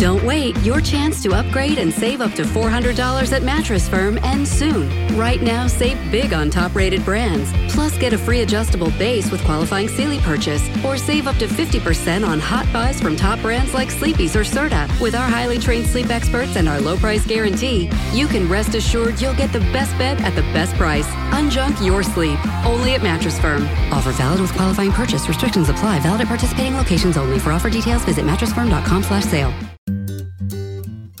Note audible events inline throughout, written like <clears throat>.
Don't wait. Your chance to upgrade and save up to $400 at Mattress Firm ends soon. Right now, save big on top rated brands. Plus, get a free adjustable base with qualifying Sealy purchase. Or save up to 50% on hot buys from top brands like Sleepy's or Serta. With our highly trained sleep experts and our low price guarantee, you can rest assured you'll get the best bed at the best price. Unjunk your sleep. Only at Mattress Firm. Offer valid with qualifying purchase. Restrictions apply. Valid at participating locations only. For offer details, visit mattressfirm.com slash sale.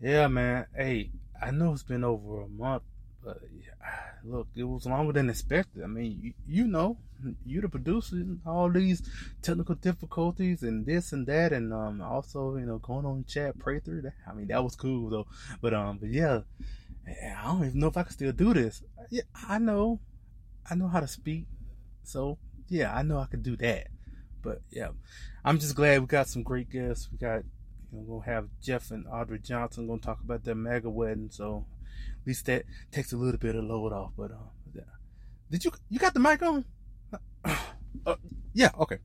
Yeah, man. Hey, I know it's been over a month, but <sighs> look, it was longer than expected. I mean, you, you know, <laughs> you the producer, all these technical difficulties and this and that, and um, also you know going on Chad Prather that. I mean, that was cool though. But um, but yeah, I don't even know if I can still do this. Yeah, I know, I know how to speak, so yeah, I know I could do that. But yeah, I'm just glad we got some great guests. We got we'll have Jeff and Audrey Johnson going to talk about their mega wedding. So at least that takes a little bit of load off. But uh, did you you got the mic on? <clears throat> Uh, yeah. Okay.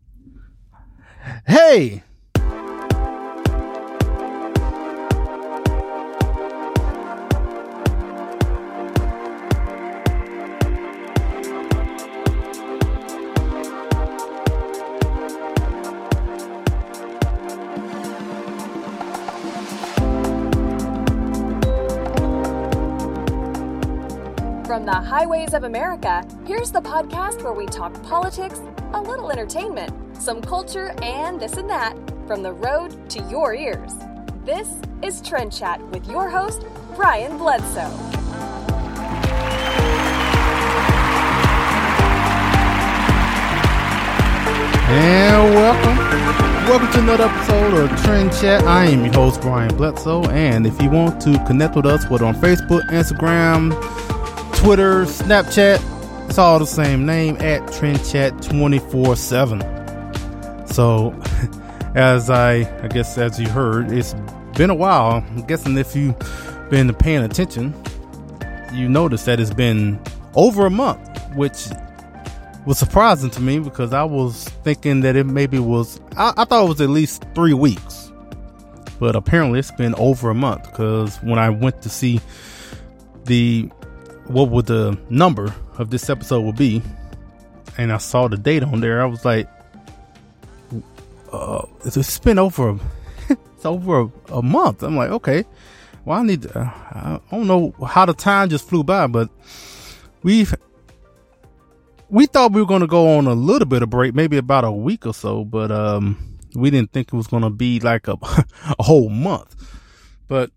Hey. From the highways of America, here's the podcast where we talk politics, a little entertainment, some culture, and this and that from the road to your ears. This is Trend Chat with your host, Brian Bledsoe. And welcome. Welcome to another episode of Trend Chat. I am your host, Brian Bledsoe. And if you want to connect with us, whether on Facebook, Instagram, Twitter, Snapchat, it's all the same name at Trend Chat 24 7. So, <laughs> as I, I guess, as you heard, it's been a while. I'm guessing if you've been paying attention, you notice that it's been over a month, which was surprising to me because I was thinking that it maybe was, I, I thought it was at least three weeks. But apparently it's been over a month because when I went to see the, what would the number of this episode would be, and I saw the date on there, I was like, uh, it's been over, <laughs> it's over a, a month. I'm like, okay, well, I need to, uh, I don't know how the time just flew by, but we've we thought we were going to go on a little bit of break, maybe about a week or so, but um, we didn't think it was going to be like a, <laughs> a whole month. But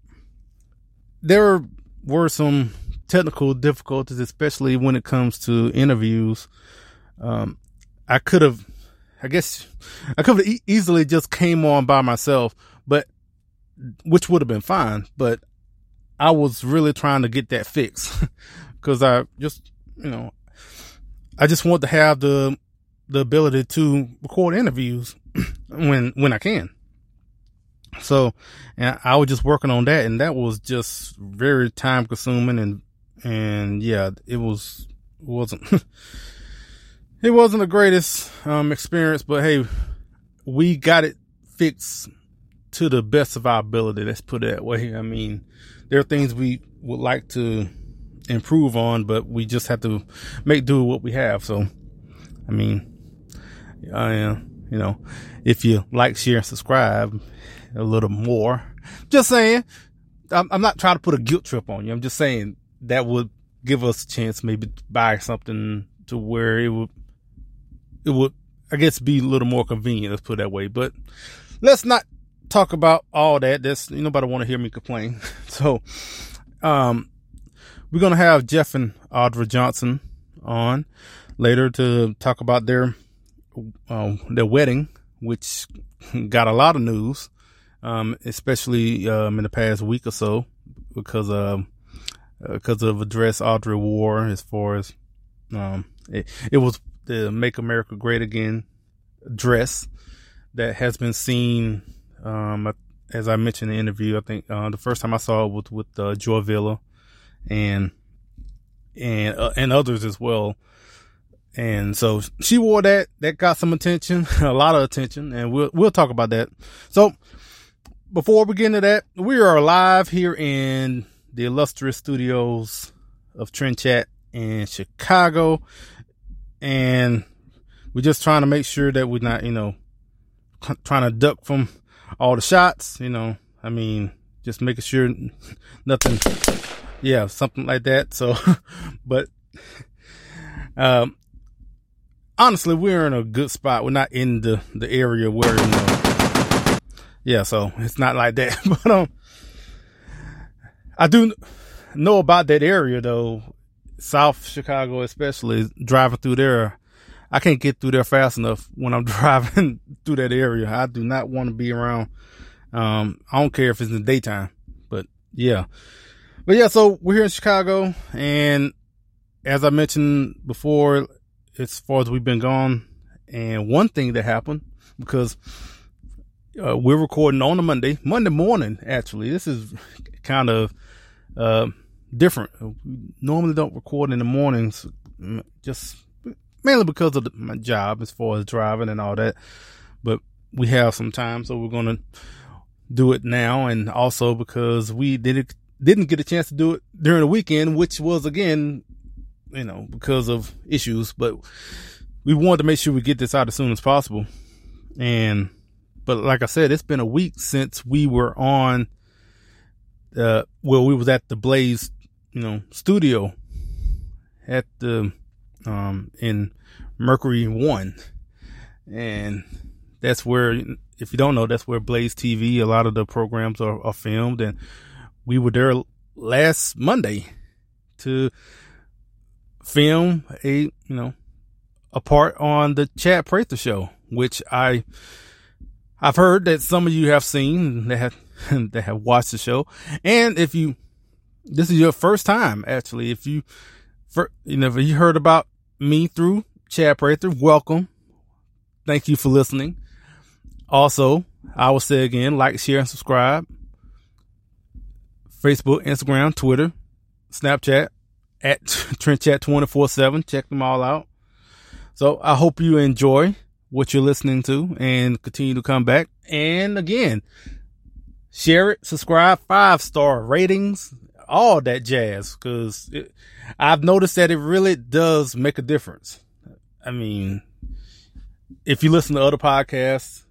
there were some technical difficulties, especially when it comes to interviews. Um, I could have, I guess, I could have e- easily just came on by myself, but which would have been fine. But I was really trying to get that fixed because <laughs> I just, you know, I just want to have the the ability to record interviews <clears throat> when when I can. So, and I was just working on that, and that was just very time consuming, and and yeah, it was wasn't <laughs> it wasn't the greatest um experience, but hey, we got it fixed to the best of our ability. Let's put it that way. I mean, there are things we would like to improve on, but we just have to make do with what we have. So, I mean, I, uh, you know, if you like, share, and subscribe a little more. Just saying, I'm, I'm not trying to put a guilt trip on you. I'm just saying that would give us a chance maybe to buy something to where it would, it would, I guess, be a little more convenient. Let's put it that way. But let's not talk about all that. That's you nobody want to hear me complain. <laughs> So, um, we're gonna have Jeff and Audra Johnson on later to talk about their um, their wedding, which <laughs> got a lot of news, um, especially um, in the past week or so, because of because of a dress Audrey wore. As far as um, it, it was the "Make America Great Again" dress that has been seen um, as I mentioned in the interview, I think uh, the first time I saw it was with uh, Joy Villa and and uh, and others as well. And so she wore that. That got some attention, <laughs> a lot of attention, and we'll we'll talk about that. So before we get into that, we are live here in the illustrious studios of Trend Chat in Chicago, and we're just trying to make sure that we're not, you know, trying to duck from all the shots, you know, I mean, just making sure <laughs> nothing, yeah, something like that. So, <laughs> but, um, honestly, we're in a good spot. We're not in the, the area where, you know, yeah, so it's not like that. <laughs> but, um, I do know about that area though. South Chicago, especially driving through there. I can't get through there fast enough when I'm <laughs> driving through that area. I do not want to be around. Um, I don't care if it's in the daytime, but yeah, but yeah. So we're here in Chicago, and as I mentioned before, as far as we've been gone, and one thing that happened because uh, we're recording on a Monday, Monday morning. Actually, this is <laughs> kind of uh, different. We normally don't record in the mornings, just mainly because of the, my job as far as driving and all that. But we have some time, so we're gonna do it now, and also because we did didn't get a chance to do it during the weekend, which was again, you know, because of issues. But we wanted to make sure we get this out as soon as possible. And but like I said, it's been a week since we were on. Uh, well, we was at the Blaze, you know, studio at the um, in Mercury One, and that's where, if you don't know, that's where Blaze TV. A lot of the programs are, are filmed, and we were there last Monday to film a you know a part on the Chad Prather show, which I I've heard that some of you have seen that <laughs> that have watched the show, and if you this is your first time actually, if you for you know if you heard about me through Chad Prather, welcome. Thank you for listening. Also, I will say again, like, share, and subscribe. Facebook, Instagram, Twitter, Snapchat at <laughs> Trendchat 24 7. Check them all out. So I hope you enjoy what you're listening to and continue to come back. And again, share it, subscribe, five star ratings, all that jazz. Cause it, I've noticed that it really does make a difference. I mean, if you listen to other podcasts,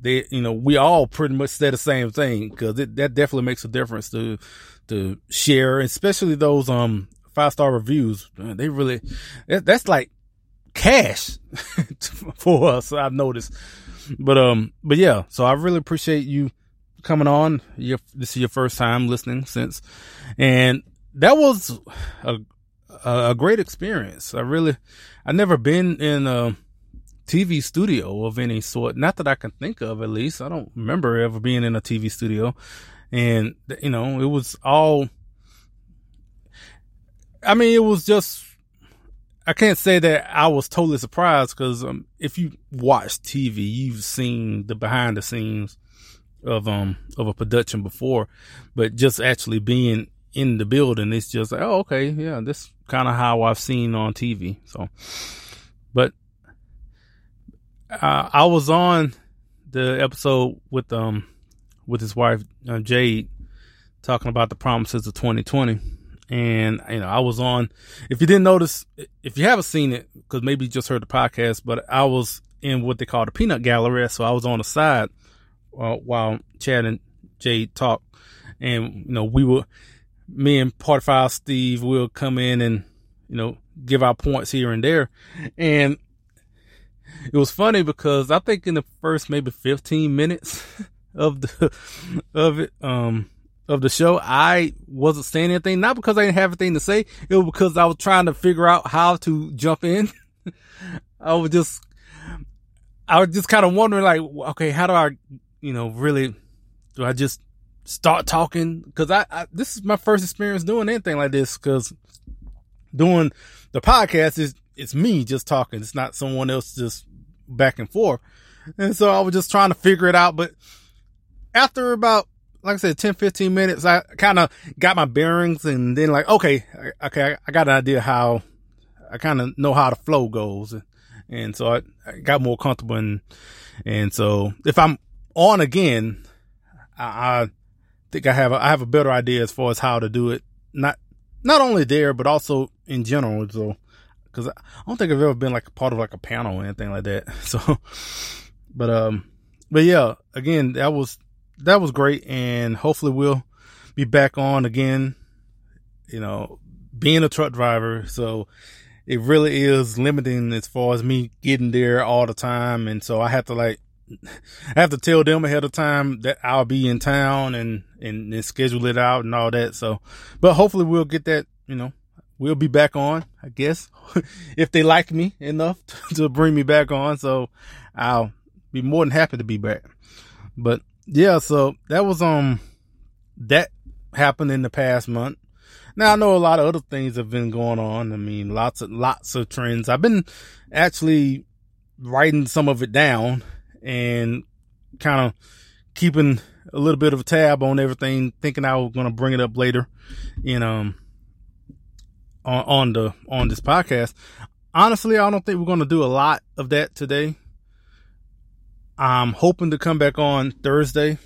they, you know, we all pretty much say the same thing because that definitely makes a difference to, to share, especially those, um, five star reviews. They really, that's like cash <laughs> for us. I've noticed, but, um, but yeah, so I really appreciate you coming on. Your, this is your first time listening since, and that was a, a great experience. I really, I never been in a TV studio of any sort. Not that I can think of, at least. I don't remember ever being in a TV studio. And, you know, it was all, I mean, it was just, I can't say that I was totally surprised because, um, if you watch TV, you've seen the behind the scenes of, um, of a production before, but just actually being in the building, it's just like, oh, okay, yeah, this kind of how I've seen on TV. So, but uh, I was on the episode with um with his wife uh, Jade talking about the promises of 2020, and you know I was on. If you didn't notice, if you haven't seen it, because maybe you just heard the podcast, but I was in what they call the peanut gallery. So I was on the side uh, while Chad and Jay talk, and you know we will, me and Party File Steve will come in and you know give our points here and there, and it was funny because I think in the first maybe 15 minutes <laughs> of the of it um of the show, I wasn't saying anything, not because I didn't have anything to say, it was because I was trying to figure out how to jump in. <laughs> I was just, I was just kind of wondering like, okay, how do I, you know, really, do I just start talking? Cause I, I this is my first experience doing anything like this. Cause doing the podcast is, it's me just talking. It's not someone else just back and forth. And so I was just trying to figure it out. But after about, like I said, 10, 15 minutes, I kind of got my bearings and then like, okay, okay, I got an idea how I kind of know how the flow goes. And so I, I, got more comfortable and, and so if I'm on again, I, I think I have, a, I have a better idea as far as how to do it. Not, not only there, but also in general. So, cause I don't think I've ever been like a part of like a panel or anything like that. <laughs> So, but, um, but yeah, again, that was, that was great. And hopefully we'll be back on again, you know, being a truck driver. So it really is limiting as far as me getting there all the time. And so I have to like, <laughs> I have to tell them ahead of time that I'll be in town and, and, schedule it out and all that. So, but hopefully we'll get that, you know, we'll be back on, I guess, <laughs> if they like me enough to, <laughs> to bring me back on. So I'll be more than happy to be back. But yeah, so that was, um, that happened in the past month. Now I know a lot of other things have been going on. I mean, lots of, lots of trends. I've been actually writing some of it down and kind of keeping a little bit of a tab on everything, thinking I was going to bring it up later in, um, on, on the, on this podcast. Honestly, I don't think we're going to do a lot of that today. I'm hoping to come back on Thursday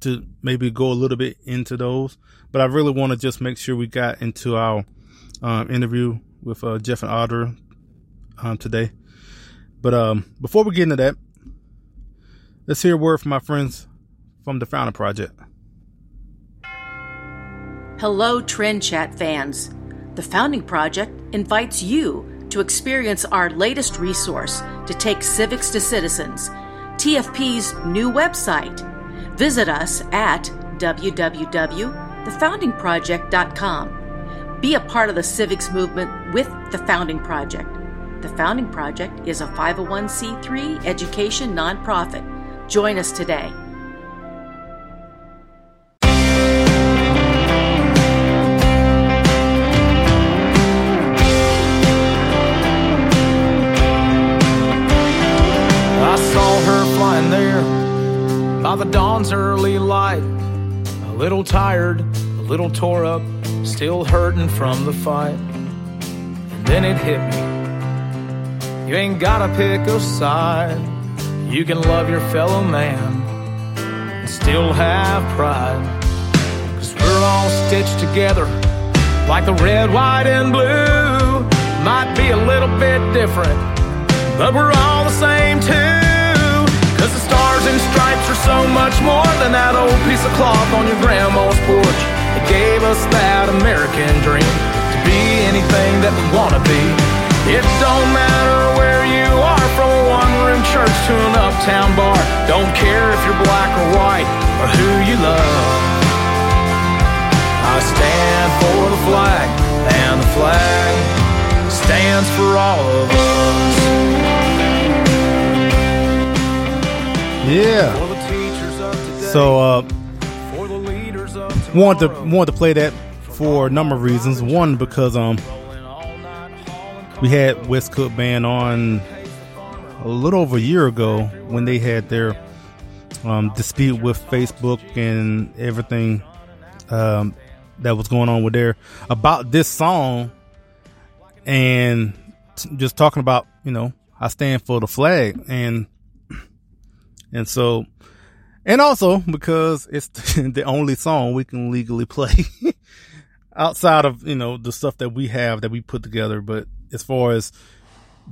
to maybe go a little bit into those, but I really want to just make sure we got into our um, interview with uh, Jeff and Audra um, today. But um, before we get into that, let's hear a word from my friends from the Founding Project. Hello, Trend Chat fans. The Founding Project invites you to experience our latest resource to take civics to citizens, TFP's new website Visit us at www.thefoundingproject.com. Be a part of the civics movement with the Founding Project. The Founding Project is a 501c3 education nonprofit. Join us today. I saw her flying there by the dawn's early light. A little tired, a little tore up, still hurting from the fight. And then it hit me. You ain't gotta pick a side. You can love your fellow man and still have pride. Cause we're all stitched together like the red, white, and blue. Might be a little bit different, but we're all the same too. Cause the stars and stripes are so much more than that old piece of cloth on your grandma's porch. It gave us that American dream to be anything that we wanna be. It don't matter where you are, from a one room church to an uptown bar. Don't care if you're black or white or who you love. I stand for the flag, and the flag stands for all of us. Yeah. For the teachers of today, So, uh, for the leaders of wanted to wanted to play that for a number of reasons. One, because um, we had Wes Cook Band on a little over a year ago when they had their um, dispute with Facebook and everything um, that was going on with there about this song and just talking about you know I stand for the flag and and so and also because it's <laughs> the only song we can legally play <laughs> outside of, you know, the stuff that we have that we put together. But as far as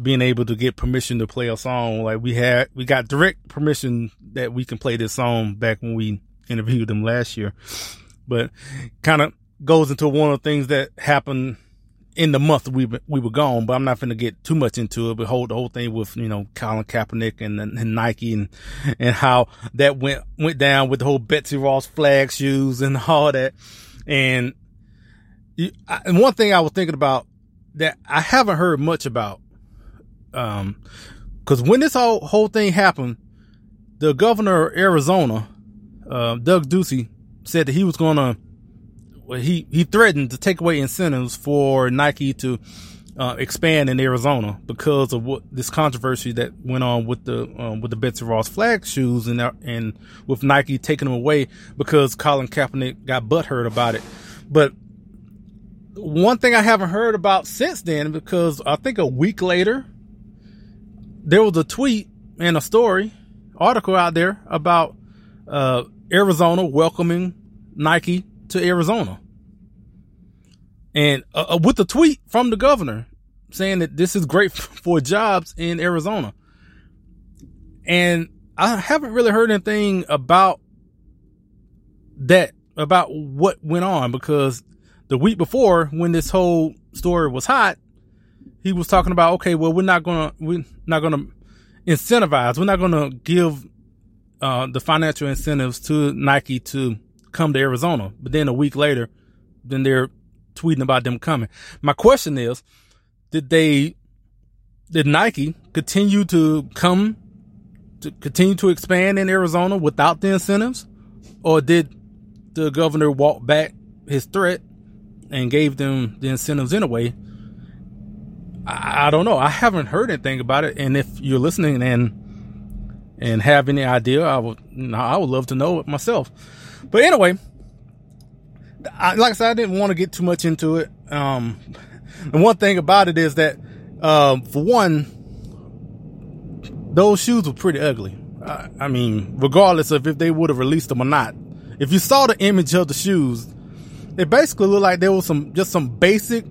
being able to get permission to play a song. Like we had, we got direct permission that we can play this song back when we interviewed them last year. But kind of goes into one of the things that happened in the month we we were gone. But I'm not going to get too much into it. But hold the whole thing with you know Colin Kaepernick and, and Nike and and how that went went down with the whole Betsy Ross flag shoes and <laughs> all that. And, you, I, and one thing I was thinking about that I haven't heard much about, um, cause when this whole, whole thing happened, the governor of Arizona, uh, Doug Ducey said that he was going to, well, he, he threatened to take away incentives for Nike to, uh, expand in Arizona because of what this controversy that went on with the um, with the Betsy Ross flag shoes and and with Nike taking them away because Colin Kaepernick got butthurt about it. But one thing I haven't heard about since then, because I think a week later there was a tweet and a story article out there about uh, Arizona welcoming Nike to Arizona. And uh, uh with the tweet from the governor saying that this is great <laughs> for jobs in Arizona. And I haven't really heard anything about that, about what went on because the week before when this whole story was hot, he was talking about, okay, well, we're not going to, we're not going to incentivize. We're not going to give, uh, the financial incentives to Nike to come to Arizona. But then a week later, then they're tweeting about them coming. My question is, did they, did Nike continue to come to continue to expand in Arizona without the incentives? Or did the governor walk back his threat and gave them the incentives anyway? I, I don't know. I haven't heard anything about it. And if you're listening and and have any idea, I would I would love to know it myself. But anyway, I, like I said, I didn't want to get too much into it. Um, the one thing about it is that, um, for one, those shoes were pretty ugly. I, I mean, regardless of if they would have released them or not, if you saw the image of the shoes, it basically looked like there was some just some basic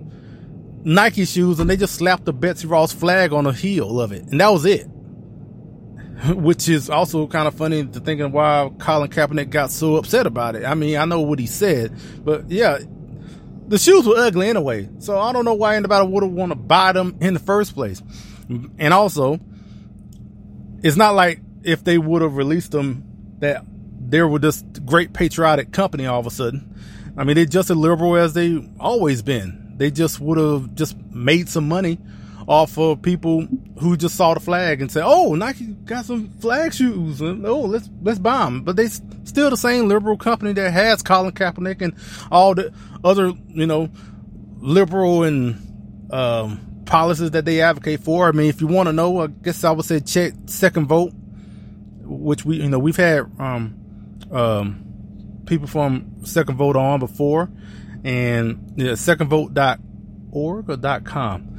Nike shoes, and they just slapped the Betsy Ross flag on the heel of it, and that was it. <laughs> Which is also kind of funny to thinking why Colin Kaepernick got so upset about it. I mean, I know what he said, but yeah, the shoes were ugly anyway. So I don't know why anybody would have want to buy them in the first place. And also, it's not like if they would have released them that there were this great patriotic company all of a sudden. I mean, they're just as liberal as they always been. They just would have just made some money off of people who just saw the flag and said, "Oh, Nike got some flag shoes. Oh, let's let's buy them." But they still the same liberal company that has Colin Kaepernick and all the other, you know, liberal and um, policies that they advocate for. I mean, if you want to know, I guess I would say check Second Vote, which we you know we've had um, um, people from Second Vote on before, and yeah, secondvote.org or .com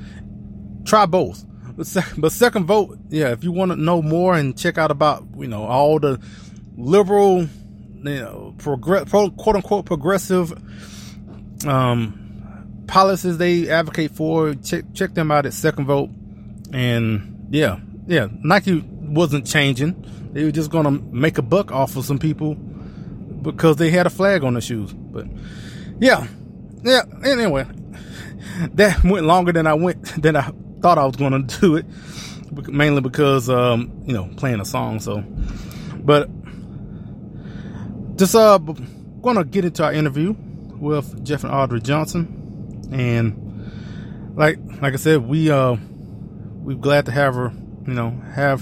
try both. But second, but second vote, yeah, if you want to know more and check out about, you know, all the liberal, you know, progress, quote unquote progressive, um, policies they advocate for, check, check them out at second vote. And yeah, yeah, Nike wasn't changing. They were just to make a buck off of some people because they had a flag on the shoes. But yeah, yeah, anyway, that <laughs> went longer than I went, <laughs> than I thought I was going <laughs> to do it, mainly because, um, you know, playing a song. So, but just, uh, going to get into our interview with Jeff and Audrey Johnson. And like, like I said, we, uh, we're glad to have her, you know, have,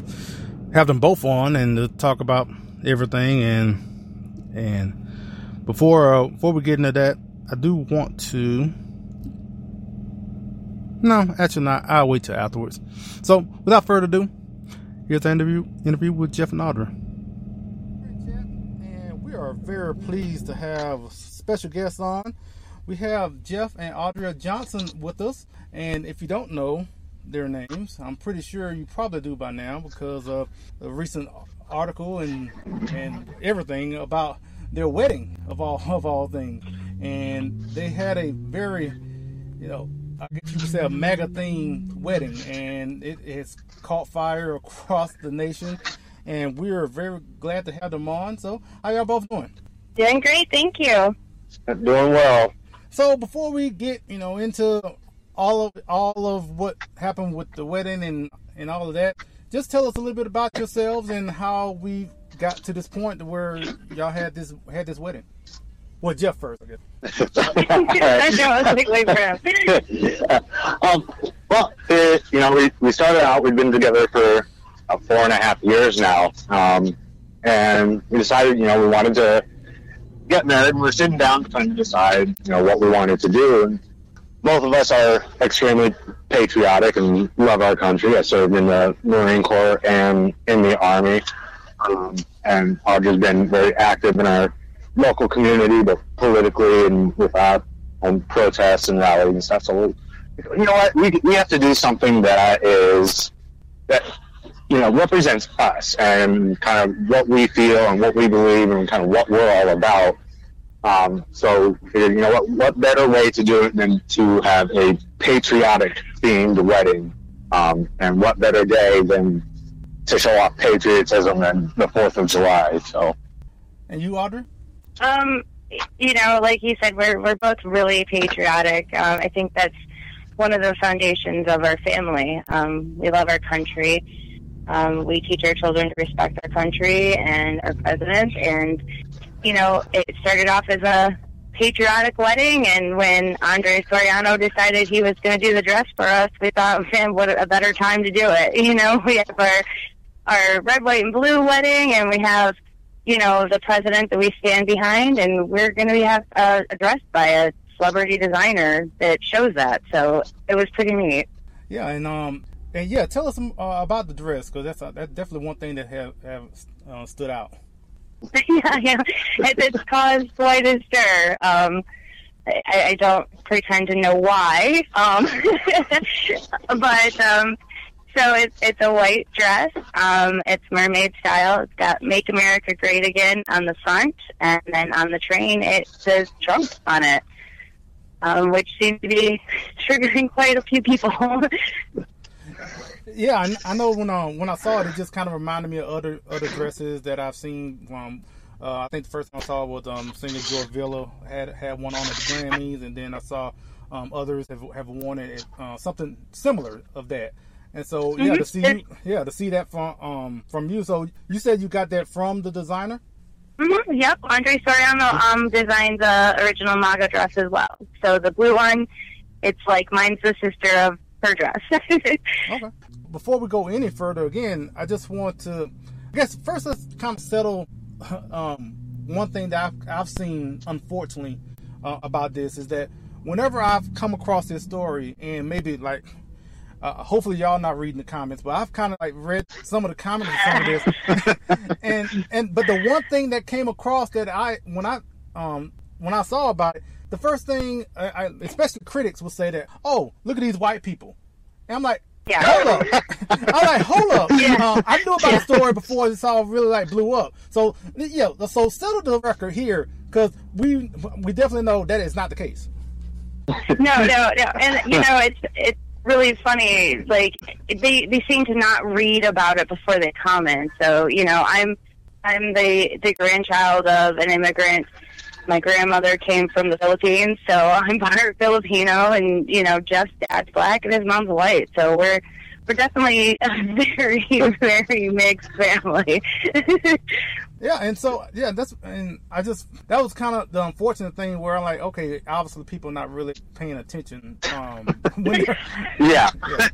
have them both on and to talk about everything. And, and before, uh, before we get into that, I do want to no, actually not. I'll wait till afterwards. So, without further ado, here's the interview interview with Jeff and Audrey. And we are very pleased to have special guests on. We have Jeff and Audrey Johnson with us. And if you don't know their names, I'm pretty sure you probably do by now because of the recent article and and everything about their wedding of all <laughs> of all things. And they had a very, you know, I guess you could say a mega themed wedding, and it has caught fire across the nation. And we're very glad to have them on. So, how y'all both doing? Doing great, thank you. Doing well. So, before we get you know into all of all of what happened with the wedding and and all of that, just tell us a little bit about yourselves and how we got to this point where y'all had this had this wedding. Well, Jeff first, I guess. <laughs> um, well, it, you know, we, we started out, we've been together for uh, four and a half years now. Um, and we decided, you know, we wanted to get married. And We were sitting down trying to decide, you know, what we wanted to do. And both of us are extremely patriotic and love our country. I served in the Marine Corps and in the Army. Um, and Audra's been very active in our local community, but politically and with our own protests and rallies and stuff. So, you know what? We, we have to do something that is, that, you know, represents us and kind of what we feel and what we believe and kind of what we're all about. Um, so, you know, what, what better way to do it than to have a patriotic themed wedding? Um, and what better day than to show off patriotism than the 4th of July? So, and you, Audrey? Um, you know, like you said, we're we're both really patriotic. Um, I think that's one of the foundations of our family. Um, we love our country. Um, we teach our children to respect our country and our president. And you know, it started off as a patriotic wedding, and when Andre Soriano decided he was going to do the dress for us, we thought, man, what a better time to do it. <laughs> You know, we have our our red, white, and blue wedding, and we have you know, the president that we stand behind, and we're going to have uh, addressed by a celebrity designer that shows that. So it was pretty neat. Yeah, and um, and yeah, tell us uh, about the dress because that's uh, that's definitely one thing that have have uh, stood out. <laughs> yeah, yeah, it, it's caused quite a stir. Um, I, I don't pretend to know why, um, <laughs> but um, so it's it's a white dress. Um, it's mermaid style. It's got "Make America Great Again" on the front, and then on the train it says Trump on it, um, which seems to be <laughs> triggering quite a few people. Yeah, I, I, know when uh, when I saw it, it just kind of reminded me of other other dresses that I've seen. Um, uh, I think the first one I saw was um, singer Joy Villa had had one on at the Grammys, and then I saw um, others have have worn it uh, something similar of that. And so yeah, mm-hmm. to see you, yeah, to see that from um from you. So you said you got that from the designer. Mm-hmm. Yep, Andre Soriano um designed the original MAGA dress as well. So the blue one, it's like mine's the sister of her dress. <laughs> okay. Before we go any further, again, I just want to, I guess first let's kind of settle <laughs> um one thing that I've, I've seen unfortunately uh, about this is that whenever I've come across this story and maybe like uh, hopefully y'all not reading the comments, but I've kind of like read some of the comments of some of this, <laughs> and and but the one thing that came across that I when I um when I saw about it, the first thing I, I especially critics will say that oh look at these white people, and I'm like yeah. Hold up. <laughs> I'm like, hold up. Yeah. Uh, I knew about yeah. the story before this all really like blew up. So yeah, so settle the record here because we we definitely know that is not the case. no, no, no, and you know it's it's really funny. Like they they seem to not read about it before they comment. So you know, I'm I'm the the grandchild of an immigrant. My grandmother came from the Philippines, so I'm <laughs> part Filipino, and you know, Jeff's dad's black and his mom's white. So we're we're definitely a <laughs> very very mixed family. <laughs> Yeah, and so yeah, that's and I just that was kind of the unfortunate thing where I'm like, okay, obviously people not really paying attention. Um, yeah, yeah,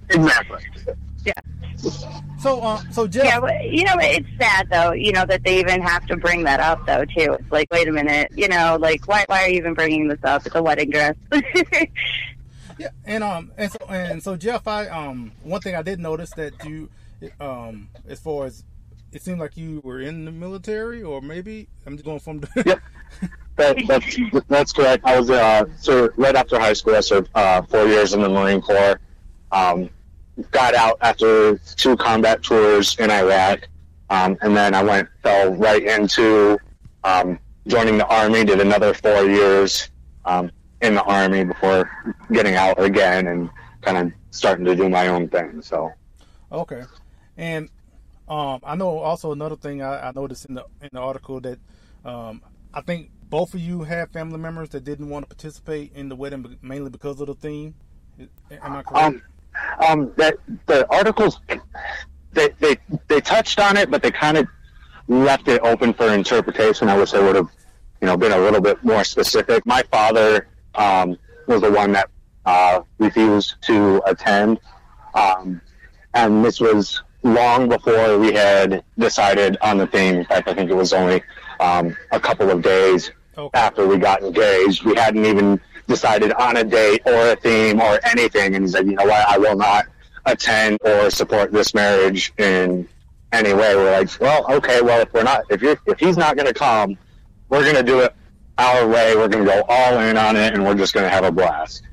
exactly. Yeah. So, uh, so Jeff, yeah, but, you know, it's sad though, you know, that they even have to bring that up though too. It's like, wait a minute, you know, like why why are you even bringing this up? It's a wedding dress. <laughs> yeah, and um, and so and so Jeff, I um, one thing I did notice that you, um, as far as it seemed like you were in the military, or maybe I'm just going from. The yep, that, that's that's correct. I was uh, so right after high school. I served uh, four years in the Marine Corps. Um, got out after two combat tours in Iraq, um, and then I went fell right into um, joining the army. Did another four years. Um, in the army before getting out again and kind of starting to do my own thing. So, okay, and um, I know also another thing I, I, noticed in the in the article that um, I think both of you have family members that didn't want to participate in the wedding mainly because of the theme. Am I correct? Um, that the articles they, they they touched on it, but they kind of left it open for interpretation. I wish they would have, you know, been a little bit more specific. My father um, was the one that uh, refused to attend, um, and this was long before we had decided on the theme. In fact, I think it was only um, a couple of days okay. after we got engaged. We hadn't even decided on a date or a theme or anything. And he said, you know what, I will not attend or support this marriage in any way. We're like, well, okay, well, if we're not, if you're, if he's not going to come, we're going to do it our way. We're going to go all in on it, and we're just going to have a blast.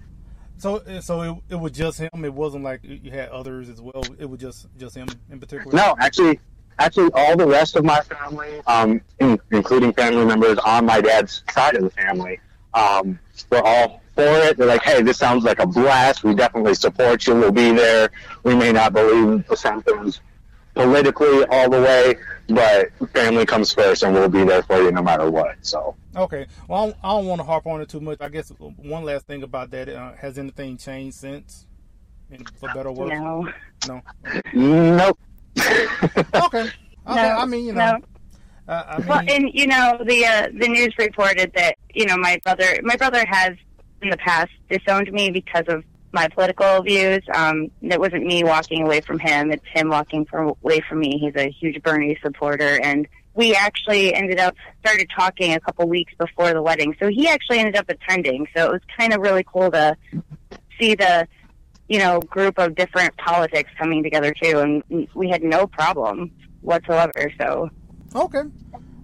So, so it, it was just him. It wasn't like you had others as well. It was just just him in particular. No, actually, actually, all the rest of my family, um, in, including family members on my dad's side of the family, um, were all for it. They're like, hey, this sounds like a blast. We definitely support you. We'll be there. We may not believe the same things politically all the way, but family comes first, and we'll be there for you no matter what. So. Okay. Well, I don't, I don't want to harp on it too much. I guess one last thing about that: uh, has anything changed since, for better or worse? No. No. Nope. <laughs> okay. Okay. No, I mean, you know. No. Uh, I mean, well, and you know the uh, the news reported that you know my brother my brother has in the past disowned me because of my political views. Um, it wasn't me walking away from him; it's him walking from, away from me. He's a huge Bernie supporter, and we actually ended up started talking a couple weeks before the wedding. So he actually ended up attending. So it was kind of really cool to see the you know group of different politics coming together too, and we had no problem whatsoever. So okay,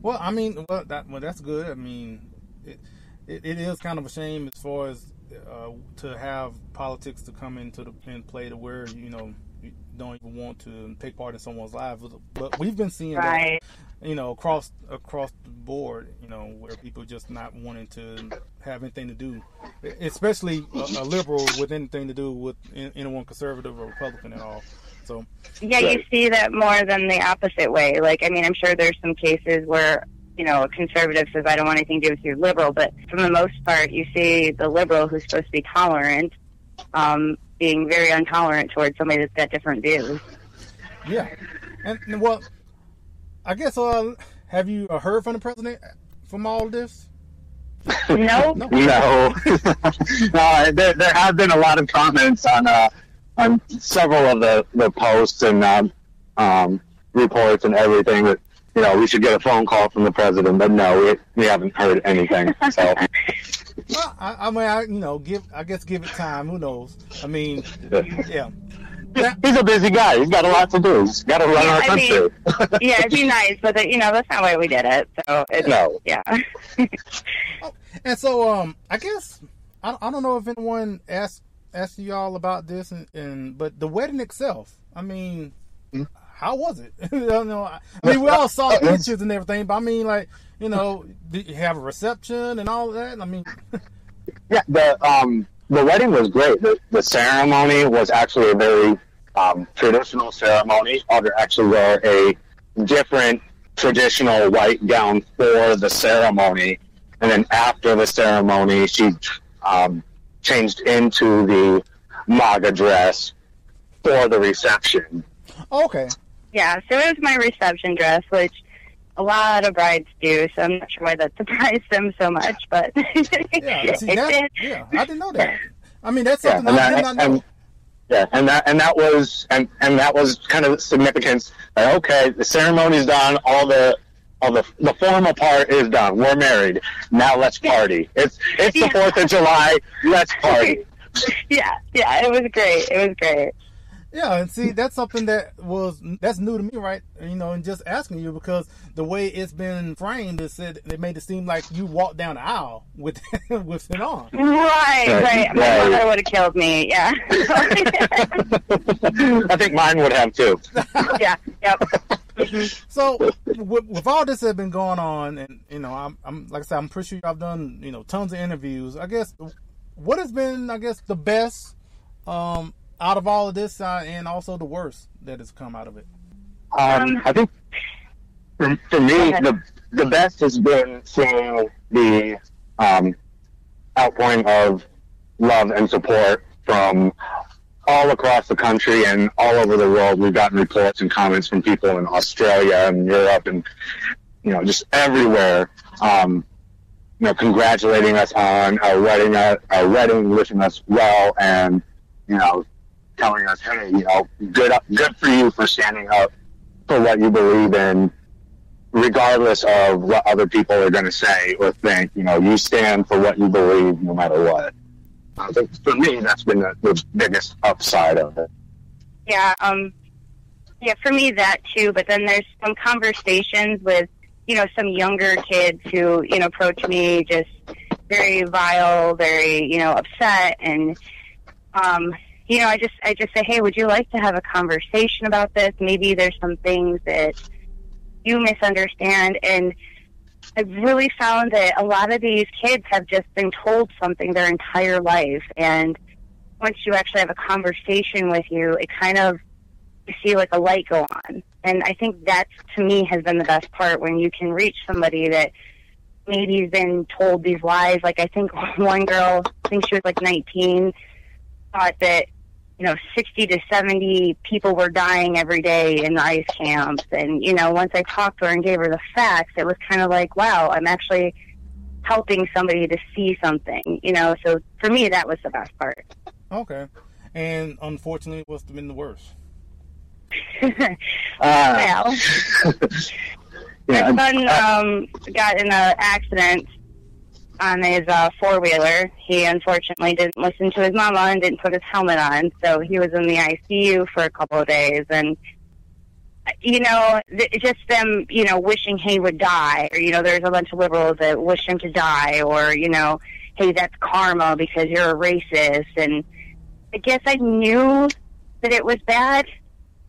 well, I mean, well, that well, that's good. I mean, it, it, it is kind of a shame as far as uh, to have politics to come into the in play to where you know you don't even want to take part in someone's life. But we've been seeing right. that, you know, across across the board, you know, where people just not wanting to have anything to do, especially a, a liberal with anything to do with anyone conservative or Republican at all. So yeah, you see that more than the opposite way. Like, I mean, I'm sure there's some cases where you know, a conservative says, I don't want anything to do with your liberal. But for the most part, you see the liberal who's supposed to be tolerant um, being very intolerant towards somebody that's got different views. Yeah. And, well, I guess, uh, have you uh, heard from the president from all this? No. no. <laughs> no. <laughs> no there, there have been a lot of comments on, uh, on several of the, the posts and um, um, reports and everything that you know, we should get a phone call from the president, but no, we, we haven't heard anything. So. <laughs> well, I, I, mean, I, you know, give I guess give it time. Who knows? I mean, <laughs> yeah. yeah. He's a busy guy. He's got a lot to do. He's got to run yeah, our country. Mean, <laughs> yeah, it'd be nice, but the, you know that's not why we did it. So it's, no, yeah. oh, and so, um, I guess I, I don't know if anyone asked asked you all about this, and, and but the wedding itself. I mean, mm-hmm how was it? <laughs> you know, I mean, we all saw pictures and everything, but I mean, like, you know, did you have a reception and all that? I mean, <laughs> yeah, the um, the wedding was great. The, the ceremony was actually a very um, traditional ceremony. Audra actually wore a different traditional white gown for the ceremony, and then after the ceremony, she um, changed into the MAGA dress for the reception. Oh, okay. Yeah, so it was my reception dress, which a lot of brides do. So I'm not sure why that <laughs> surprised them so much, but <laughs> yeah, see, that, yeah, I didn't know that. I mean, that's something yeah, I that, did not know. And, yeah, and that and that was and and that was kind of significance. Like, okay, the ceremony's done, all the all the the formal part is done. We're married. Now let's party. It's it's the Fourth of July. Let's party. <laughs> yeah, yeah, it was great. It was great. Yeah, and see, that's something that was that's new to me, right? You know, and just asking you because the way it's been framed, it said it made it seem like you walked down the aisle with <laughs> with it on. Right, right. My mother would have killed me. Yeah. <laughs> I think mine would have too. yeah. Yep. <laughs> so with, with, all this that has been going on, and you know, I'm, I'm like I said, I'm pretty sure I've done you know tons of interviews. I guess what has been, I guess, the best um, out of all of this, uh, and also the worst that has come out of it? Um, I think for, for me, the the best has been seeing the um, outpouring of love and support from all across the country and all over the world. We've gotten reports and comments from people in Australia and Europe and you know just everywhere. Um, you know, congratulating us on our wedding, uh, our wedding, wishing us well, and you know, telling us, hey, you know, good, good for you for standing up for what you believe in, regardless of what other people are going to say or think. You know, you stand for what you believe, no matter what. I think for me, that's been the, the biggest upside of it. Yeah, um, yeah, for me that too. But then there's some conversations with you know some younger kids who you know approach me just very vile, very you know upset, and um, you know I just I just say, hey, would you like to have a conversation about this? Maybe there's some things that you misunderstand, and I've really found that a lot of these kids have just been told something their entire life, and once you actually have a conversation with you, it kind of you see like a light go on. And I think that to me has been the best part when you can reach somebody that maybe has been told these lies. Like I think <laughs> one girl, I think she was like 19, thought that you know 60 to 70 people were dying every day in the ice camps. And you know, once I talked to her and gave her the facts, it was kind of like, wow, I'm actually helping somebody to see something. You know, so for me, that was the best part. Okay. And unfortunately, what's been the worst? <laughs> well, <laughs> my son um, got in an accident on his uh, four wheeler. He unfortunately didn't listen to his mama and didn't put his helmet on, so he was in the ICU for a couple of days. And you know, th- just them, you know, wishing he would die, or you know, there's a bunch of liberals that wish him to die, or you know, hey, that's karma because you're a racist. And I guess I knew that it was bad,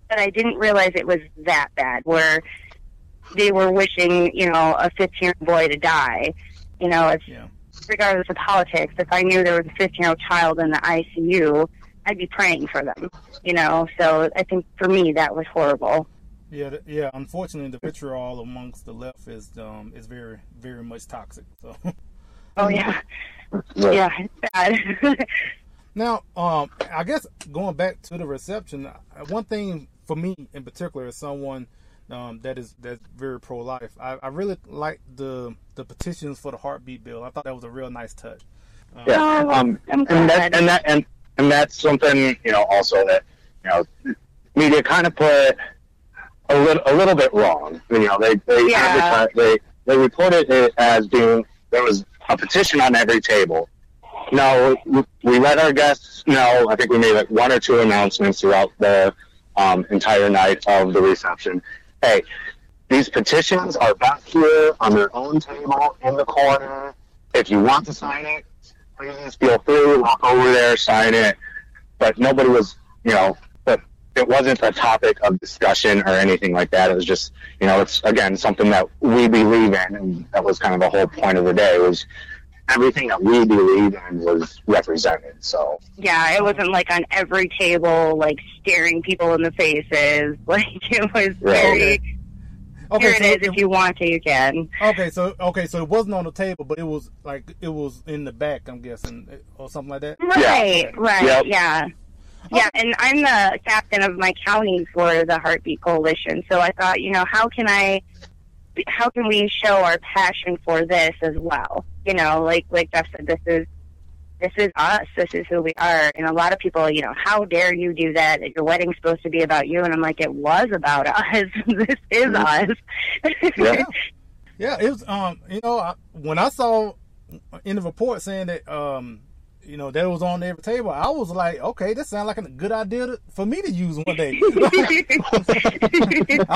but I didn't realize it was that bad. Where they were wishing, you know, a 15 year old boy to die. You know, it's Yeah. regardless of politics. If I knew there was a 15 year old child in the ICU, I'd be praying for them. You know, so I think for me that was horrible. Yeah, yeah. Unfortunately, the vitriol amongst the left is um is very very much toxic. So <laughs> Oh yeah, yeah, it's bad. <laughs> now, um, I guess going back to the reception, uh, one thing for me in particular is someone um, that is that's very pro life. I, I really like the the petitions for the heartbeat bill. I thought that was a real nice touch. Um, Yeah. Oh, um, and that and that and and that's something you know also that you know media kind of put a little a little bit wrong. You know they they Yeah. they they reported it as being there was a petition on every table. No, we, we let our guests know. I think we made like one or two announcements throughout the um, entire night of the reception. Hey, these petitions are back here on their own table in the corner. If you want to sign it, please feel free. To walk over there, sign it. But nobody was, you know, but it wasn't a topic of discussion or anything like that. It was just, you know, it's again something that we believe in, and that was kind of the whole point of the day. Was everything that we believe in was represented. So yeah, it wasn't like on every table, like staring people in the faces. <laughs> Like it was very. Okay, Here so it is. If you want to, you can. Okay, so okay, so it wasn't on the table, but it was like it was in the back. I'm guessing, or something like that. Right, right, Yep. yeah. Yeah, and I'm the captain of my county for the Heartbeat Coalition. So I thought, you know, how can I, how can we show our passion for this as well? You know, like like Jeff said, this is this is us. This is who we are. And a lot of people, you know, how dare you do that? Your wedding's supposed to be about you. And I'm like, it was about us. <laughs> this is us. yeah, <laughs> Yeah, it was. Um, you know, I, when I saw in the report saying that, um, you know, that was on every table, I was like, okay, that sounds like a good idea to, for me to use one day. <laughs> I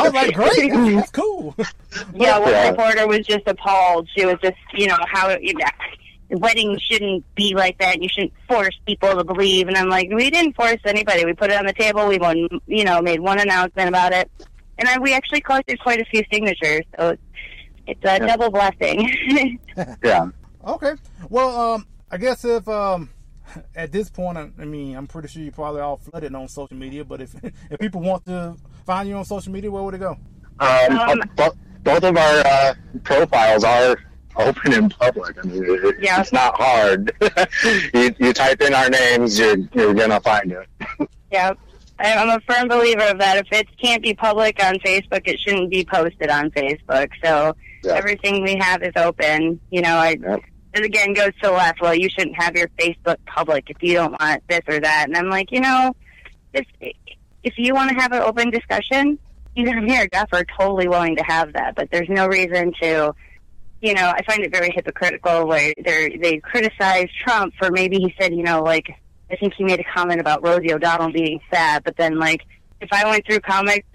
was like, great, that's, that's cool. <laughs> Yeah, one Yeah. reporter was just appalled. She was just, you know, how you know, weddings shouldn't be like that. You shouldn't force people to believe. And I'm like, we didn't force anybody. We put it on the table. We, won, you know, made one announcement about it, and I, we actually collected quite a few signatures. So it's, it's a double blessing. <laughs> yeah. Okay. Well, um, I guess if um, <laughs> at this point, I, I mean, I'm pretty sure you probably all flooded on social media. But if <laughs> if people want to find you on social media, where would it go? Um, Um, bo- both of our uh, profiles are <laughs> open in public. I mean, it, Yeah. it's not hard. you, you type in our names, you're you're gonna find it. Yep. I- I'm a firm believer of that. If it can't be public on Facebook, it shouldn't be posted on Facebook. So Yeah. everything we have is open. You know, I Yep. Again goes to the left. Well, you shouldn't have your Facebook public if you don't want this or that. And I'm like, you know, if if you want to have an open discussion, either me or Jeff are totally willing to have that. But there's no reason to. You know, I find it very hypocritical where they they criticize Trump for maybe he said, you know, like I think he made a comment about Rosie O'Donnell being fat, but then like if I went through comics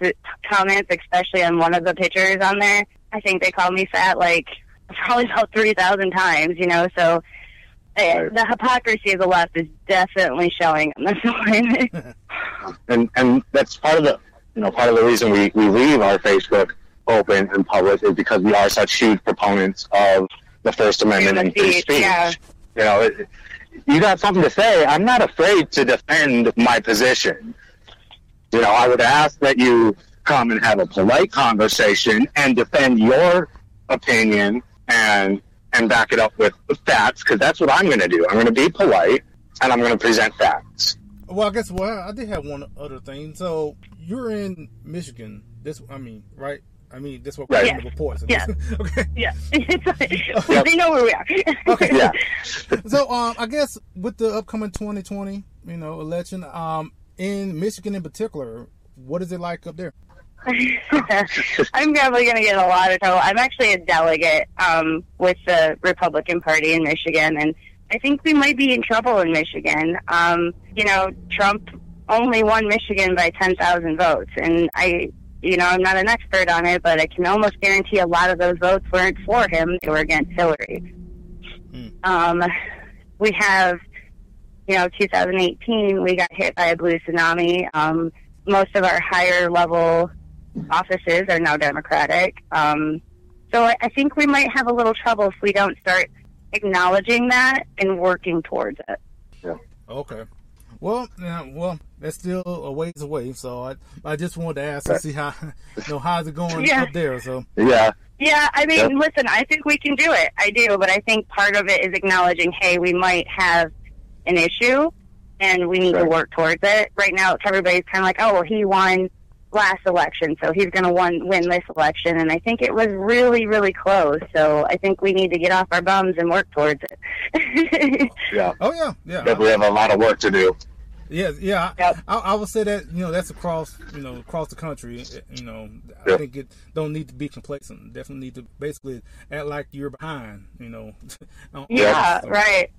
comments, especially on one of the pictures on there, I think they called me fat like probably about three thousand times. You know, so uh, Right. the hypocrisy of the left is definitely showing on this <laughs> one. <laughs> and and that's part of the you know part of the reason we, we leave our Facebook open and public is because we are such huge proponents of the First Amendment and free speech, speech. yeah. You know, it, you got something to say. I'm not afraid to defend my position. You know, I would ask that you come and have a polite conversation and defend your opinion and and back it up with facts because that's what I'm going to do. I'm going to be polite and I'm going to present facts. Well, I guess well, I did have one other thing. So you're in Michigan. This, I mean, right? I mean, this what Right. in the reports. Yeah. <laughs> okay. yeah, <laughs> <laughs> they know where we are. Okay. Yeah. So, um, I guess with the upcoming 2020, you know, election, um, in Michigan in particular, what is it like up there? <laughs> I'm probably going to get a lot of trouble. I'm actually a delegate um, with the Republican Party in Michigan, and I think we might be in trouble in Michigan. Um, you know, Trump only won Michigan by 10,000 votes, and I, you know, I'm not an expert on it, but I can almost guarantee a lot of those votes weren't for him; they were against Hillary. Um, we have, you know, 2018, we got hit by a blue tsunami. Um, most of our higher level offices are now Democratic. Um, so I, I think we might have a little trouble if we don't start acknowledging that and working towards it. Yeah. Okay. Well, yeah, well, that's still a ways away. So I, I just wanted to ask to see how, you <laughs> know, how's it going Yeah. up there. So Yeah. Yeah, I mean, Yep. listen, I think we can do it. I do, but I think part of it is acknowledging, hey, we might have an issue and we need to work towards it. Right now, everybody's kind of like, oh, well, he won last election, so he's going to win, win this election. And I think it was really, really close. So I think we need to get off our bums and work towards it. <laughs> Yeah. oh yeah, yeah, Definitely have a lot of work to do. yeah, yeah. Yep. I, I would say that you know that's across you know across the country. You know, I think it don't need to be complacent. Definitely need to basically act like you're behind. You know. <laughs> yeah, so- right.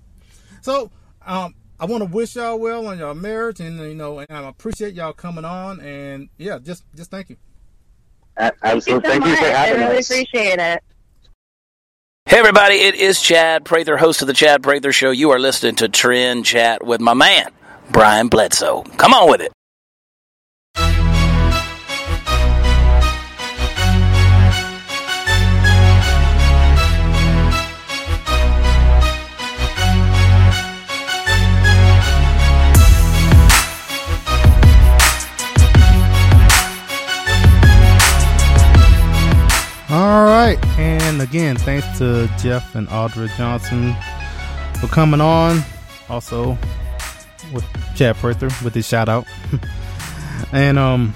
So, um, I want to wish y'all well on your marriage, and you know, and I appreciate y'all coming on, and yeah, just just thank you. A- Absolutely. Thank Thank you so for much. I having really us. appreciate it. Hey everybody, it is Chad Prather, host of the Chad Prather Show. You are listening to Trend Chat with my man, Brian Bledsoe. Come on with it. All right, and again, thanks to Jeff and Audra Johnson for coming on. Also, with Chad Prather with his shout out. <laughs> and um,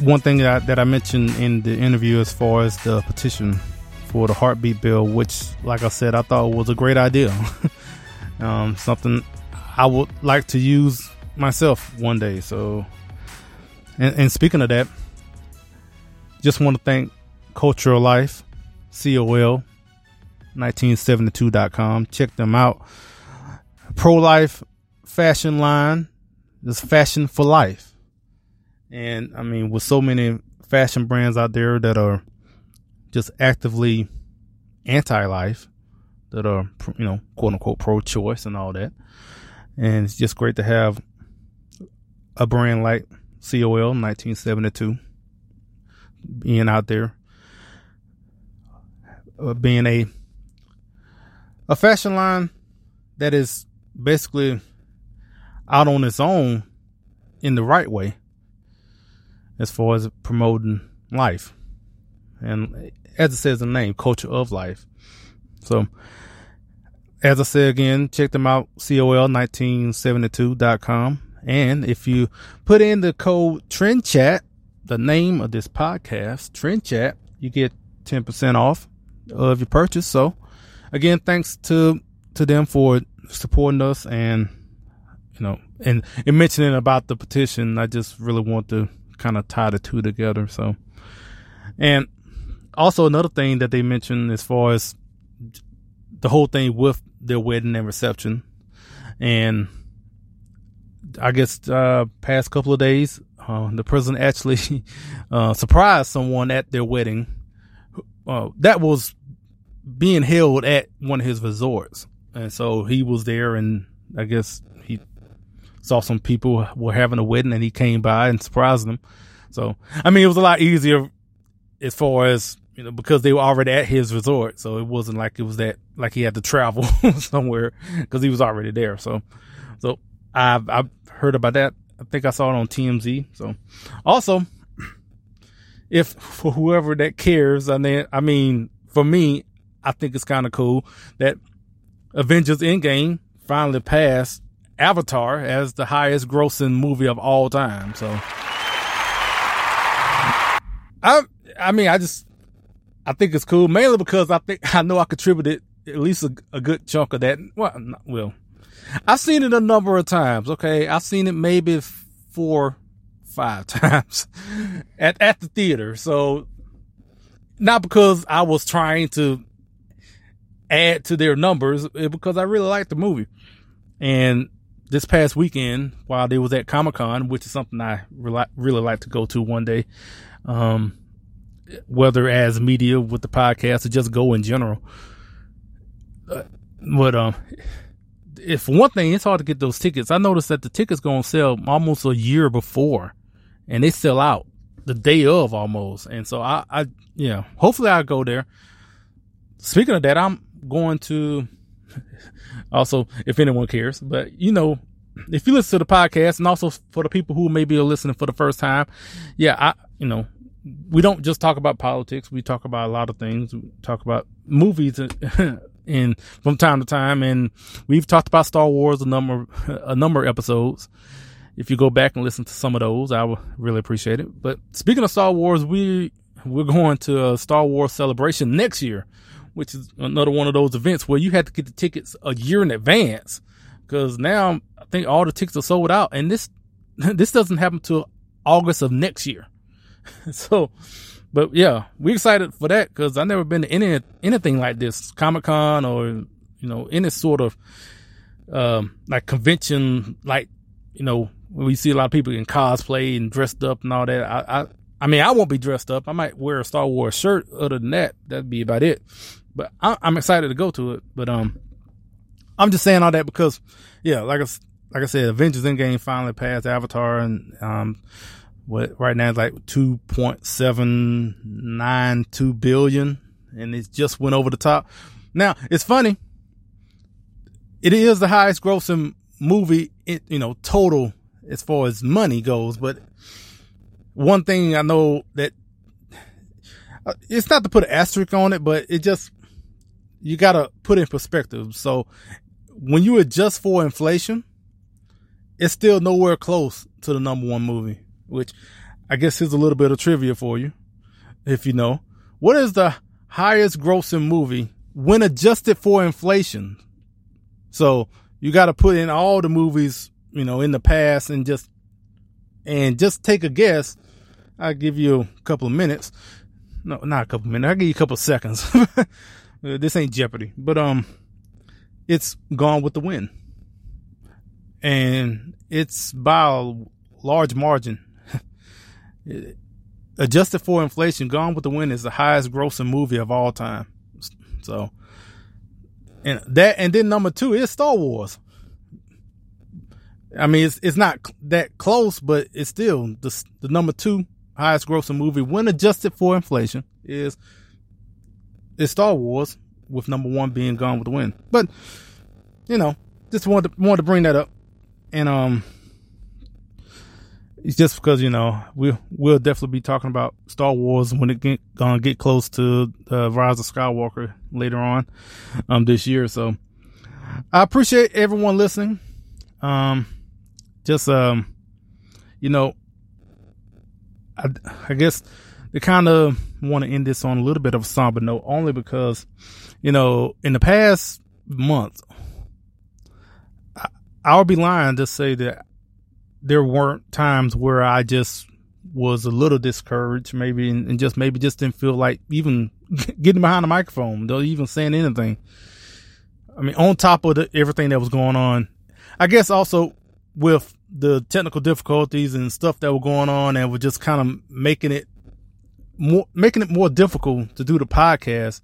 one thing that I, that I mentioned in the interview as far as the petition for the heartbeat bill, which, like I said, I thought was a great idea. <laughs> um, something I would like to use myself one day. So, and, and speaking of that, just want to thank Culture of Life, COL, 1972.com. Check them out. Pro Life fashion line is fashion for life. And I mean, with so many fashion brands out there that are just actively anti life, that are, you know, quote unquote pro choice and all that. And it's just great to have a brand like COL 1972 being out there, uh, being a a fashion line that is basically out on its own in the right way as far as promoting life. And as it says in the name, culture of life. So, as I said again, check them out, col1972.com. And if you put in the code Trend Chat, the name of this podcast, Trend Chat, you get 10% off of your purchase. So again, thanks to, to them for supporting us and, you know, and, and mentioning about the petition. I just really want to kind of tie the two together. So, and also another thing that they mentioned as far as the whole thing with their wedding and reception and I guess uh, past couple of days, uh, the president actually <laughs> uh, surprised someone at their wedding. Uh, that was being held at one of his resorts, and so he was there, and I guess he saw some people were having a wedding, and he came by and surprised them. So I mean, it was a lot easier as far as you know because they were already at his resort, so it wasn't like it was that like he had to travel <laughs> somewhere because he was already there. So, so I've I've heard about that. I think I saw it on TMZ. So, also, if for whoever that cares, I mean, I mean, for me, I think it's kind of cool that Avengers Endgame finally passed Avatar as the highest grossing movie of all time. So, I I mean, I just I think it's cool mainly because I think I know I contributed at least a, a good chunk of that. Well, not, well, I've seen it a number of times. Okay. I've seen it maybe four, five <laughs> times at, at the theater. So not because I was trying to add to their numbers, because I really liked the movie. And this past weekend, while they was at Comic Con, which is something I really, really like to go to one day, um, whether as media with the podcast or just go in general. Uh, but um, if one thing, it's hard to get those tickets. I noticed that the tickets gonna sell almost a year before, and they sell out the day of almost. And so I, I, yeah, hopefully I'll go there. Speaking of that, I'm going to <laughs> also, if anyone cares, but you know, if you listen to the podcast and also for the people who maybe are listening for the first time, yeah, I, you know, we don't just talk about politics. We talk about a lot of things. We talk about movies <laughs> and from time to time. And we've talked about Star Wars a number, a number of episodes. If you go back and listen to some of those, I would really appreciate it. But speaking of Star Wars, we, we're going to a Star Wars celebration next year, which is another one of those events where you had to get the tickets a year in advance. Cause now I think all the tickets are sold out and this, <laughs> this doesn't happen till August of next year. <laughs> so, but yeah, we excited for that because I've never been to any anything like this, Comic Con or you know any sort of um, like convention, like you know we see a lot of people in cosplay and dressed up and all that. I, I I mean I won't be dressed up. I might wear a Star Wars shirt. Other than that, that'd be about it. But I, I'm excited to go to it. But um, I'm just saying all that because yeah, like I like I said, Avengers Endgame finally passed Avatar and um what right now it's like 2.792 billion and it just went over the top. Now it's funny. It is the highest grossing movie, you know, total as far as money goes. But one thing I know that uh, it's not to put an asterisk on it, but it just, you gotta put in perspective. So when you adjust for inflation, it's still nowhere close to the number one movie which I guess is a little bit of trivia for you, if you know. What is the highest grossing movie when adjusted for inflation? So you got to put in all the movies, you know, in the past and just, and just take a guess. I'll give you a couple of minutes. No, not a couple of minutes. I'll give you a couple of seconds. <laughs> this ain't Jeopardy, but, um, it's Gone with the Wind. And it's by a large margin adjusted for inflation, Gone with the Wind is the highest grossing movie of all time. So, and that, and then number two is Star Wars. I mean, it's it's not that close, but it's still the the number two highest grossing movie when adjusted for inflation is is Star Wars, with number one being Gone with the Wind. But you know, just wanted to, wanted to bring that up, and um, it's just because you know we we'll definitely be talking about Star Wars when it get gonna get close to uh, Rise of Skywalker later on um this year. So I appreciate everyone listening. Um, just um, you know, I I guess they kind of want to end this on a little bit of a somber note, only because you know in the past month. I, I'll be lying to say that there weren't times where I just was a little discouraged, maybe, and, just maybe just didn't feel like even <laughs> getting behind the microphone, or even saying anything. I mean, on top of the, everything that was going on, I guess also with the technical difficulties and stuff that were going on, and were just kind of making it more, making it more difficult to do the podcast.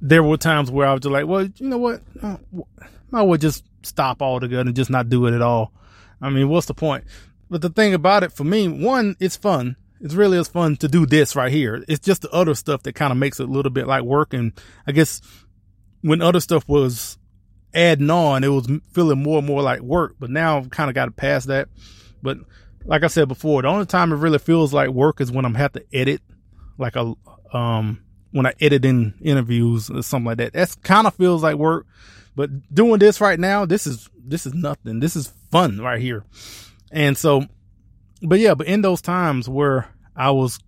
There were times where I was just like, well, you know what, I would just stop altogether and just not do it at all. I mean, what's the point? But the thing about it for me, one, it's fun. It's really is fun to do this right here. It's just the other stuff that kind of makes it a little bit like work. And I guess when other stuff was adding on, it was feeling more and more like work. But now I've kind of got past that. But like I said before, the only time it really feels like work is when I'm have to edit, like a um when I edit in interviews or something like that. That's kind of feels like work. But doing this right now, this is this is nothing. This is fun right here. And so, but yeah, but in those times where I was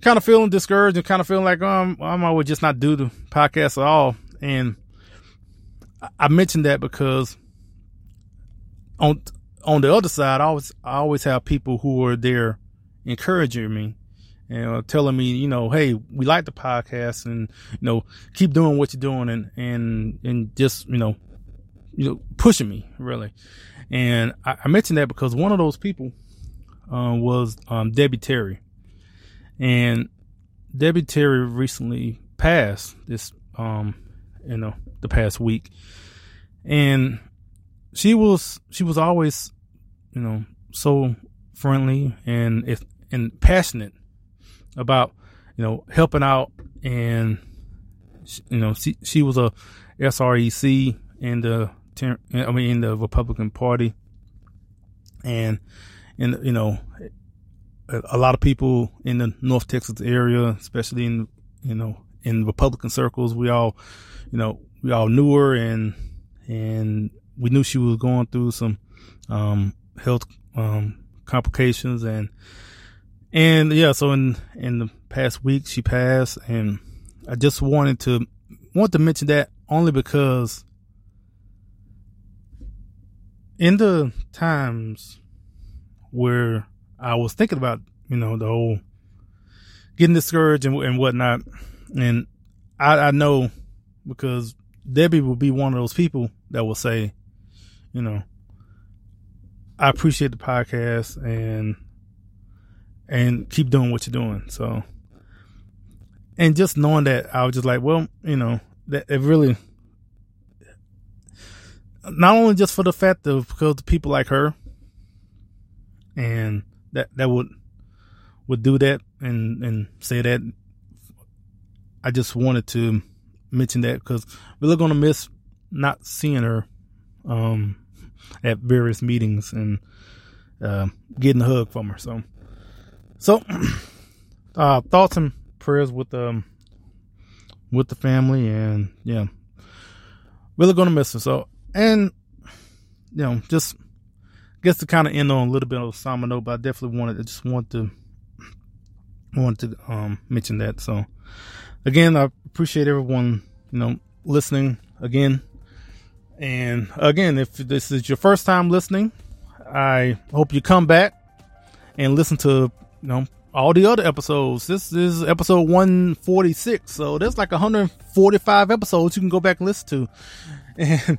kind of feeling discouraged and kind of feeling like um I might would just not do the podcast at all. And I mentioned that because on on the other side, I always I always have people who are there encouraging me and telling me, you know, hey, we like the podcast and, you know, keep doing what you're doing and, and, and just, you know, you know, pushing me really. And I, I mentioned that because one of those people, uh, was, um, Debbie Terry. And Debbie Terry recently passed this, um, you know, the past week. And she was, she was always, you know, so friendly and if, and passionate about you know helping out and you know she she was a SREC and the I mean in the Republican Party. And and you know a, lot of people in the North Texas area especially in you know in Republican circles we all you know we all knew her and and we knew she was going through some um, health um, complications and and yeah, so in in the past week she passed, and I just wanted to want to mention that only because in the times where I was thinking about you know the whole getting discouraged and, and whatnot, and I, I know because Debbie will be one of those people that will say, you know, I appreciate the podcast and and keep doing what you're doing. So, and just knowing that, I was just like, well, you know, that it really, not only just for the fact of because of people like her, and that that would would do that and and say that. I just wanted to mention that because we're gonna miss not seeing her um, at various meetings and uh, getting a hug from her. So so, <clears throat> uh, thoughts and prayers with um with the family, and yeah, really gonna miss her. So, and you know, just I guess to kind of end on a little bit of a somber note, but I definitely wanted, I just want to want to um mention that. So, again, I appreciate everyone, you know, listening again. And again, if this is your first time listening, I hope you come back and listen to you know, all the other episodes. This is episode 146. So there's like 145 episodes you can go back and listen to. <laughs> And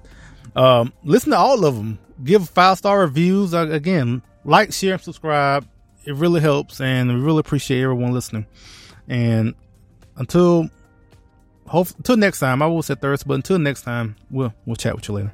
um, listen to all of them. Give five star reviews. Uh, again, like, share, and subscribe. It really helps. And we really appreciate everyone listening. And until hope until next time, I will say Thursday, but until next time, we'll we'll chat with you later.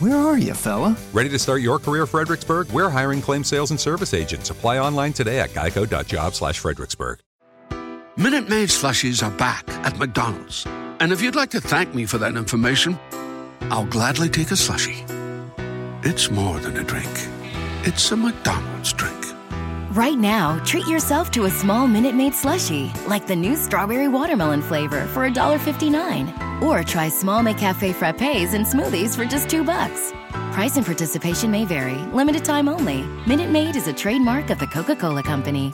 Where are you, fella? Ready to start your career, Fredericksburg? We're hiring claim sales and service agents. Apply online today at geico.job slash Fredericksburg. Minute Maid slushies are back at McDonald's. And if you'd like to thank me for that information, I'll gladly take a slushie. It's more than a drink. It's a McDonald's drink. Right now, treat yourself to a small Minute Maid slushie, like the new strawberry watermelon flavor for $1.59. Or try small McCafe frappes and smoothies for just two bucks. Price and participation may vary. Limited time only. Minute Maid is a trademark of the Coca-Cola Company.